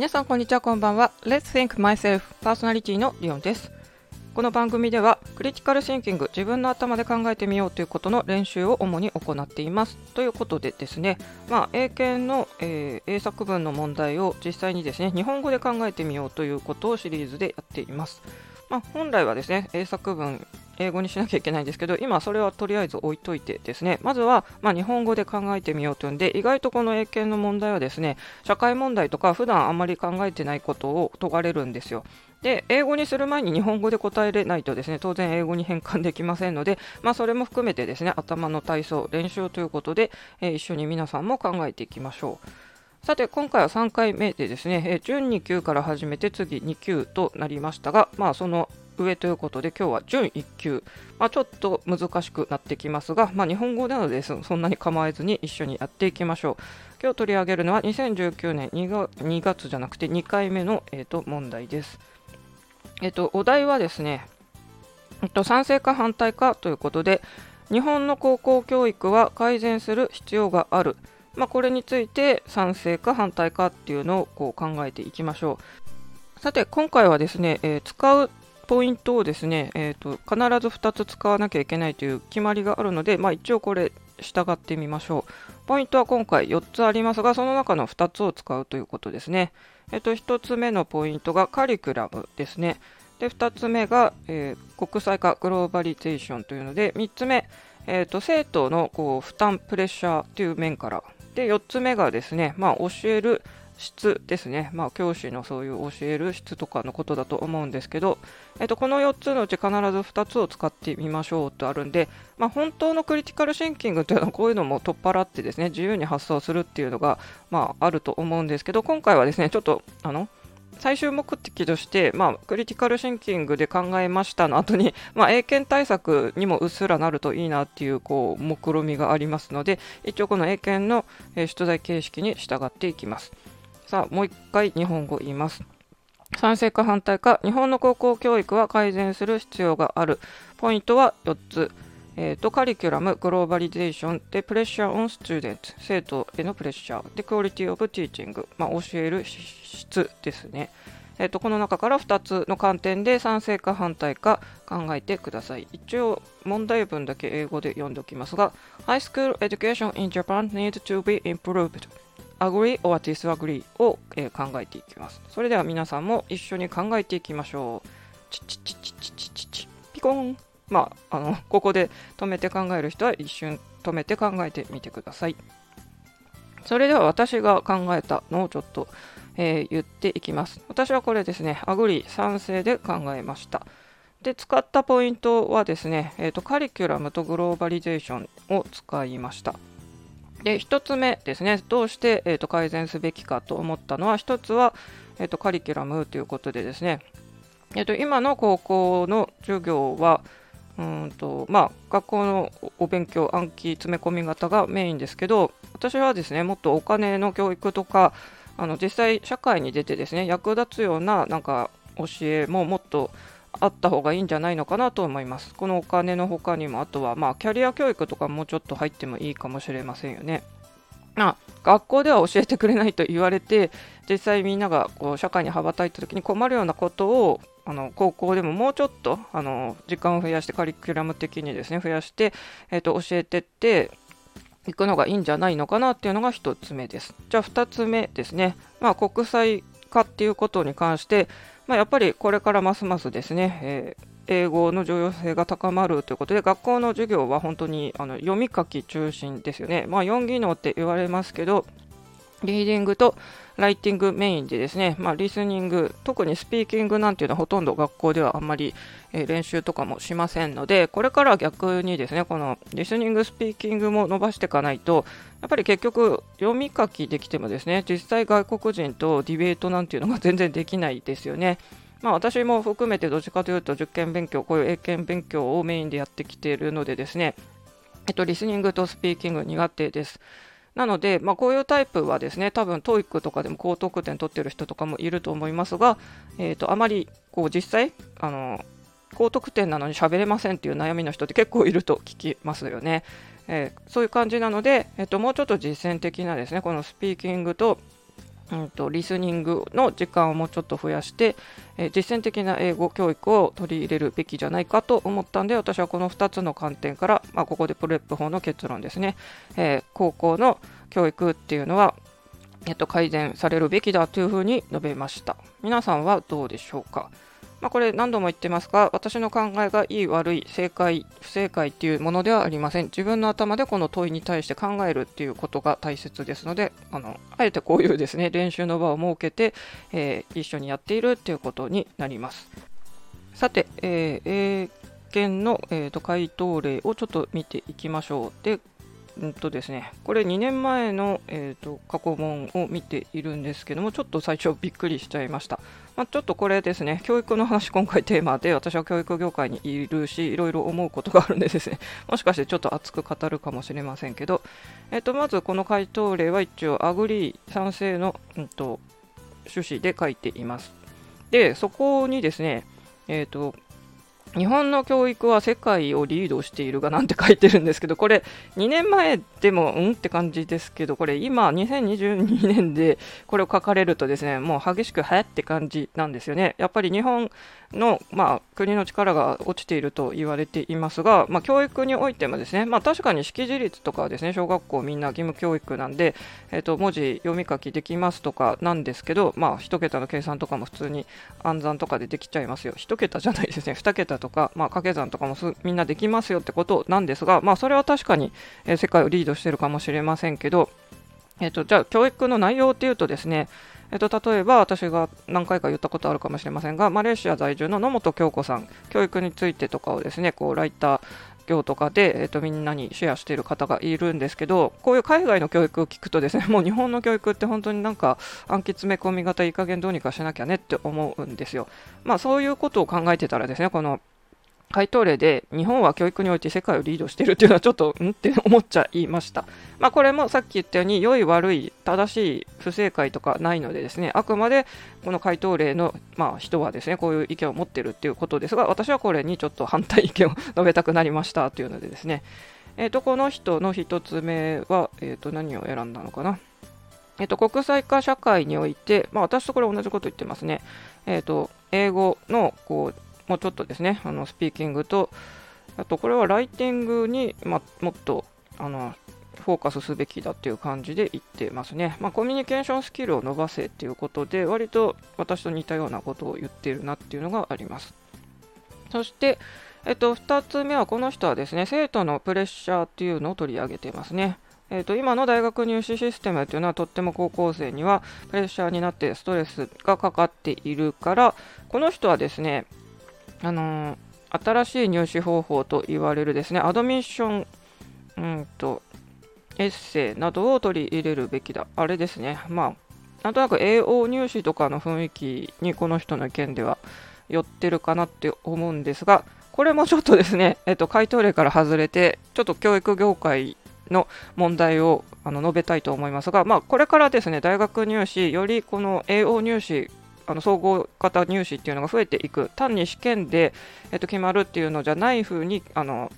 皆さんこんにちはこんばんは。Let's Think Myself パーソナリティのリオンです。この番組ではクリティカルシンキング自分の頭で考えてみようということの練習を主に行っています。ということでですね、まあ、英検の、えー、英作文の問題を実際にですね日本語で考えてみようということをシリーズでやっています。まあ、本来はですね英作文英語にしなきゃいけないんですけど、今それはとりあえず置いといてですね、まずは、まあ、日本語で考えてみようというんで、意外とこの英検の問題はですね、社会問題とか普段あんまり考えてないことを問われるんですよ。で、英語にする前に日本語で答えれないとですね、当然英語に変換できませんので、まあ、それも含めてですね、頭の体操、練習ということで、えー、一緒に皆さんも考えていきましょう。さて、今回は3回目でですね、えー、準2級から始めて次2級となりましたが、まあ、その上ということで今日は準1級、まあ、ちょっと難しくなってきますが、まあ、日本語なのでそんなに構えずに一緒にやっていきましょう。今日取り上げるのは2019年 2, 月 ,2 月じゃなくて2回目の、えーと、問題です、えーと、お題はですね、えーと賛成か反対かということで日本の高校教育は改善する必要がある。まあ、これについて賛成か反対かっていうのをこう考えていきましょう。さて今回はですね、えー、使うポイントをですね、えーと、必ず2つ使わなきゃいけないという決まりがあるので、まあ、一応これ従ってみましょう。ポイントは今回4つありますが、その中の2つを使うということですね。え、ー、と、1つ目のポイントがカリキュラムですね。で、2つ目が、えー、国際化、グローバリゼーションというので、3つ目、えーと、生徒のこう負担、プレッシャーという面から、で、4つ目がですね、まあ、教える質ですね、まあ、教師のそういう教える質とかのことだと思うんですけど、えっと、この4つのうち必ず2つを使ってみましょうとあるんで、まあ、本当のクリティカルシンキングというのはこういうのも取っ払ってですね自由に発想するっていうのが、まあ、あると思うんですけど今回はですねちょっとあの最終目的として、まあ、クリティカルシンキングで考えましたの後に、まあ、英検対策にもうっすらなるといいなっていうこう目論みがありますので一応この英検の、え、出題形式に従っていきます。さあ、もう一回日本語言います。賛成か反対か、日本の高校教育は改善する必要がある。ポイントは4つ。えーと、カリキュラム、グローバリゼーション、で、プレッシャーオンスチューデント、生徒へのプレッシャー、で、クオリティオブティーチング、まあ、教える質ですね。えーと、この中から2つの観点で賛成か反対か考えてください。一応、問題文だけ英語で読んでおきますが、High school education in Japan needs to be improved. Agree or disagree を、えー、考えていきます。それでは皆さんも一緒に考えていきましょう。チチチチチチチチピコン。まあ、あの、ここで止めて考える人は一瞬止めて考えてみてください。それでは私が考えたのをちょっと、えー、言っていきます。私はこれですね、アグリ賛成で考えました。で、使ったポイントはですね、えーと、カリキュラムとグローバリゼーションを使いました。で1つ目ですね、どうして、えーと、改善すべきかと思ったのは、1つは、えーと、カリキュラムということでですね、えーと、今の高校の授業は、うんとまあ、学校のお勉強、暗記詰め込み型がメインですけど、私はですね、もっとお金の教育とか、あの実際社会に出てですね、役立つようななんか教えももっとあった方がいいんじゃないのかなと思います。このお金の他にも、あとはまあキャリア教育とかもうちょっと入ってもいいかもしれませんよね。まあ、学校では教えてくれないと言われて、実際みんながこう社会に羽ばたいた時に困るようなことをあの高校でももうちょっとあの時間を増やしてカリキュラム的にですね増やして、えーと、教えてっていくのがいいんじゃないのかなっていうのが1つ目です。じゃあ2つ目ですね、まあ、国際化っていうことに関して、まあ、やっぱりこれからますますですね、えー、英語の重要性が高まるということで、学校の授業は本当にあの読み書き中心ですよね。まあ、4技能って言われますけど、リーディングとライティングメインでですね、まあ、リスニング、特にスピーキングなんていうのはほとんど学校ではあんまり、えー、練習とかもしませんので、これから逆にですね、このリスニング、スピーキングも伸ばしていかないと、やっぱり結局、読み書きできてもですね、実際外国人とディベートなんていうのが全然できないですよね。まあ、私も含めてどっちかというと受験勉強、こういう英検勉強をメインでやってきているのでですね、えっと、リスニングとスピーキング苦手です。なので、まあ、こういうタイプはですね、多分 TOEIC とかでも高得点取ってる人とかもいると思いますが、えーと、あまりこう実際あの、高得点なのに喋れませんっていう悩みの人って結構いると聞きますよね。えー、そういう感じなので、えーと、もうちょっと実践的なですね、このスピーキングとうんと、リスニングの時間をもうちょっと増やして、えー、実践的な英語教育を取り入れるべきじゃないかと思ったんで私はこの2つの観点から、まあ、ここで PREP 法の結論ですね、えー、高校の教育っていうのは、えっと、改善されるべきだというふうに述べました。皆さんはどうでしょうか？まあ、これ何度も言ってますが、私の考えがいい悪い、正解、不正解っていうものではありません。自分の頭でこの問いに対して考えるっていうことが大切ですので、あのあえてこういうですね、練習の場を設けて、えー、一緒にやっているっていうことになります。さて、えー、英検の、えーと回答例をちょっと見ていきましょう。で、うんとですね、これ2年前の、えーと、過去問を見ているんですけども、ちょっと最初びっくりしちゃいました。まあ、ちょっとこれですね、教育の話、今回テーマで、私は教育業界にいるし、いろいろ思うことがあるんでですね、もしかしてちょっと熱く語るかもしれませんけど、えーと、まずこの回答例は一応、 agree 賛成の、うんと、趣旨で書いています。で、そこにですね、えっ、ー、と、日本の教育は世界をリードしているがなんて書いてるんですけど、これ2年前でもうんって感じですけど、これ今2022年でこれを書かれるとですね、もう激しく流行って感じなんですよね。やっぱり日本の、まあ、国の力が落ちていると言われていますが、まあ、教育においてもですね、まあ、確かに識字率とかですね、小学校みんな義務教育なんで、えー、と文字読み書きできますとかなんですけど、まあ、1桁の計算とかも普通に暗算とかでできちゃいますよ。1桁じゃないですね、2桁とか、まあ、掛け算とかもみんなできますよってことなんですが、まあ、それは確かに、えー、世界をリードしてるかもしれませんけど、えーとじゃあ教育の内容っていうとですね、えっと、例えば私が何回か言ったことあるかもしれませんが、マレーシア在住の野本京子さん、教育についてとかをですね、こうライター業とかで、えっと、みんなにシェアしている方がいるんですけど、こういう海外の教育を聞くとですね、もう日本の教育って本当になんか暗記詰め込み型いい加減どうにかしなきゃねって思うんですよ。まあそういうことを考えてたらですね、この回答例で日本は教育において世界をリードしているというのはちょっとん？って思っちゃいました。まあ、これもさっき言ったように良い悪い正しい不正解とかないのでですねあくまでこの回答例の、まあ、人はですねこういう意見を持っているっていうことですが私はこれにちょっと反対意見を述べたくなりましたというのでですね、えー、とこの人の1つ目は、え、と何を選んだのかな。えっ、と、国際化社会において、まあ、私とこれ同じこと言ってますね。えっ、と、英語のこうもうちょっとですね、あのスピーキングと、あとこれはライティングに、まもっとあのフォーカスすべきだっていう感じで言ってますね。まあ、コミュニケーションスキルを伸ばせっていうことで、割と私と似たようなことを言ってるなっていうのがあります。そして、えっと、2つ目はこの人はですね、生徒のプレッシャーっていうのを取り上げてますね。えーと、今の大学入試システムというのはとっても高校生にはプレッシャーになってストレスがかかっているからこの人はですねあの、新しい入試方法と言われるですね、アドミッション、うんと、エッセイなどを取り入れるべきだ。あれですね。まあ、なんとなく AO 入試とかの雰囲気にこの人の意見では寄ってるかなって思うんですが、これもちょっとですね、えっと、回答例から外れて、ちょっと教育業界の問題をあの述べたいと思いますが、まあ、これからですね、大学入試、よりこの AO 入試あの総合型入試っていうのが増えていく。単に試験で、えっと、決まるっていうのじゃない風にあの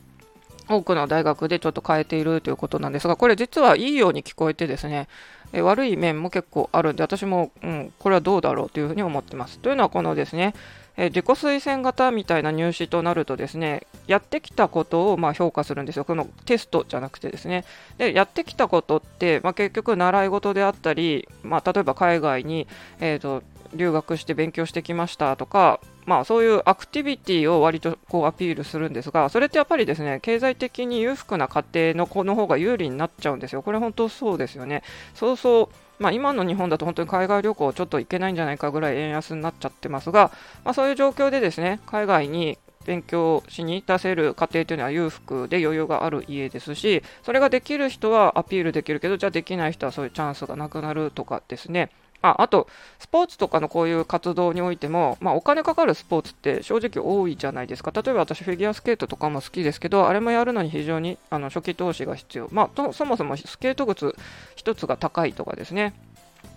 多くの大学でちょっと変えているということなんですが、これ実はいいように聞こえてですね、え悪い面も結構あるんで、私も、うん、これはどうだろうというふうに思ってます。というのは、このですね、え自己推薦型みたいな入試となるとですね、やってきたことをま評価するんですよ。このテストじゃなくてですね。で、やってきたことって、まあ、結局習い事であったり、まあ、例えば海外に、えーと留学して勉強してきましたとか、まあ、そういうアクティビティを割とこうアピールするんですが、それってやっぱりですね、経済的に裕福な家庭の子の方が有利になっちゃうんですよ。これ本当そうですよね。そうそう、まあ、今の日本だと本当に海外旅行ちょっと行けないんじゃないかぐらい円安になっちゃってますが、まあ、そういう状況でですね、海外に勉強しに出せる家庭というのは裕福で余裕がある家ですし、それができる人はアピールできるけど、じゃあできない人はそういうチャンスがなくなるとかですね、ああと、スポーツとかのこういう活動においても、まあ、お金かかるスポーツって正直多いじゃないですか。例えば私、フィギュアスケートとかも好きですけど、あれもやるのに非常にあの初期投資が必要。まあ、そもそもスケート靴1つが高いとかですね。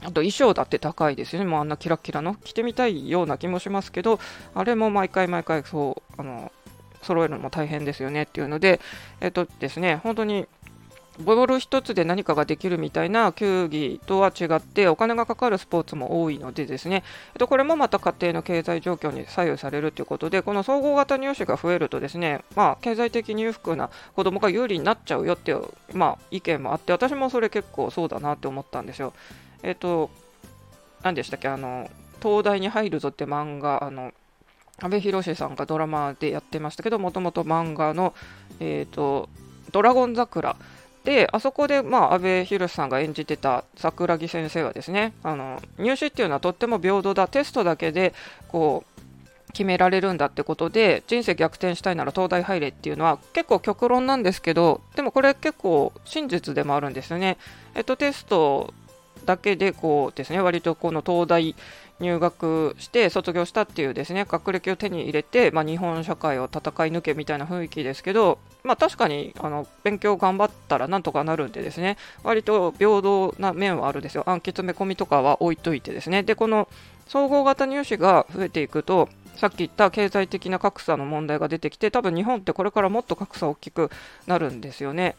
あと衣装だって高いですよね。もうあんなキラキラの着てみたいような気もしますけど、あれも毎回毎回そう、あの、揃えるのも大変ですよねっていうので、えっとですね、本当にボール一つで何かができるみたいな球技とは違ってお金がかかるスポーツも多いのでですね、えっと、これもまた家庭の経済状況に左右されるということでこの総合型入試が増えるとですね、まあ、経済的に裕福な子供が有利になっちゃうよっていう、まあ、意見もあって私もそれ結構そうだなって思ったんですよ。えっと何でしたっけあの東大に入るぞって漫画あの阿部寛さんがドラマでやってましたけどもともと漫画の、えーと「ドラゴン桜」であそこで、まあ、阿部寛さんが演じてた桜木先生はですねあの入試っていうのはとっても平等だテストだけでこう決められるんだってことで人生逆転したいなら東大入れっていうのは結構極論なんですけどでもこれ結構真実でもあるんですよね。えっと、テストだけでこうですね割とこの東大入学して卒業したっていうですね学歴を手に入れて、まあ、日本社会を戦い抜けみたいな雰囲気ですけど、まあ、確かにあの勉強頑張ったらなんとかなるんでですね。割と平等な面はあるんですよ。暗記詰め込みとかは置いといてですね。でこの総合型入試が増えていくとさっき言った経済的な格差の問題が出てきて多分日本ってこれからもっと格差大きくなるんですよね。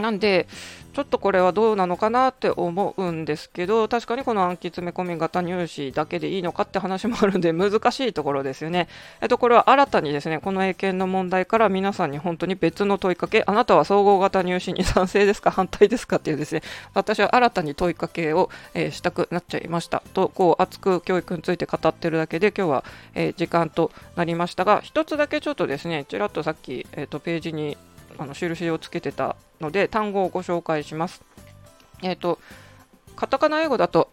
なんで、ちょっとこれはどうなのかなって思うんですけど、確かにこの暗記詰め込み型入試だけでいいのかって話もあるんで、難しいところですよね。えっと、これは新たにですね、この英検の問題から皆さんに本当に別の問いかけ、あなたは総合型入試に賛成ですか、反対ですかっていうですね、私は新たに問いかけを、えー、したくなっちゃいました。と、こう、熱く教育について語ってるだけで、今日は、えー、時間となりましたが、一つだけちょっとですね、ちらっとさっき、えーとページにあの印をつけてたので単語をご紹介します。えっ、ー、とカタカナ英語だと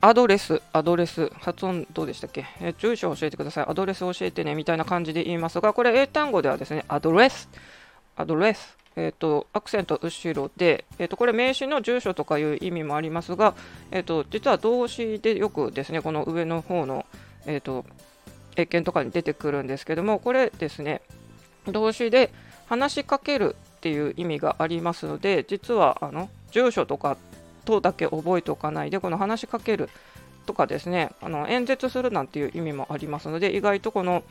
address、address、発音どうでしたっけ、えー、住所教えてください、アドレス教えてねみたいな感じで言いますが、これ英単語ではですね、 address、address、えーと、アクセント後ろで、えーと、これ名詞の住所とかいう意味もありますが、えーと、実は動詞でよくですね、この上の方の、えー、と英検とかに出てくるんですけども、これですね、動詞で、話しかけるっていう意味がありますので実はあの住所とかとだけ覚えておかないでこの話しかけるとかですねあの演説するなんていう意味もありますので意外とこの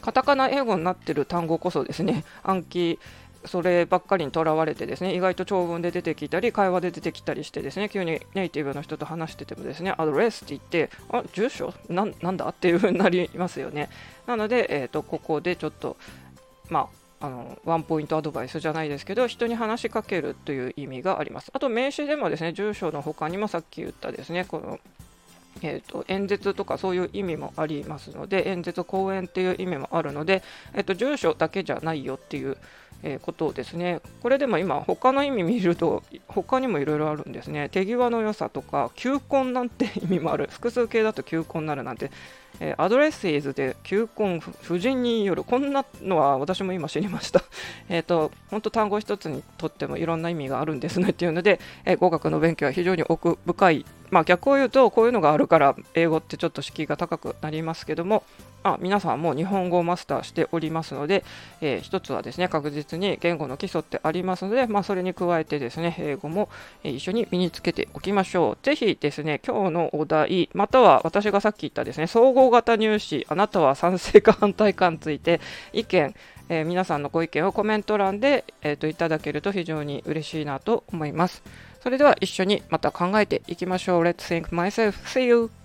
カタカナ英語になってる単語こそですね 暗記そればっかりにとらわれてですね意外と長文で出てきたり会話で出てきたりしてですね急にネイティブの人と話しててもですねアドレスって言ってあ住所？なんだ？っていう風になりますよね。なので、えーとここでちょっとまああのワンポイントアドバイスじゃないですけど人に話しかけるという意味があります。あと名詞でもですね住所の他にもさっき言ったですねこのえーと、演説とかそういう意味もありますので演説講演っていう意味もあるので、えーと、住所だけじゃないよっていう、え、ことですね。これでも今他の意味見ると他にもいろいろあるんですね。手際の良さとか求婚なんて意味もある。複数形だと求婚になるなんてえー、アドレスイズで求婚夫人による。こんなのは私も今知りました。えっと本当単語一つにとってもいろんな意味があるんですねっていうので、えー、語学の勉強は非常に奥深い。まあ逆を言うとこういうのがあるから英語ってちょっと敷居が高くなりますけどもあ皆さんも日本語をマスターしておりますので、えー、一つはですね確実に言語の基礎ってありますので、まあ、それに加えてですね英語も、一緒に身につけておきましょう。ぜひですね今日のお題または私がさっき言ったですね総合型入試あなたは賛成か反対かについて意見えー、皆さんのご意見をコメント欄で、えーと、いただけると非常に嬉しいなと思います。それでは一緒にまた考えていきましょう。Let's think myself. See you!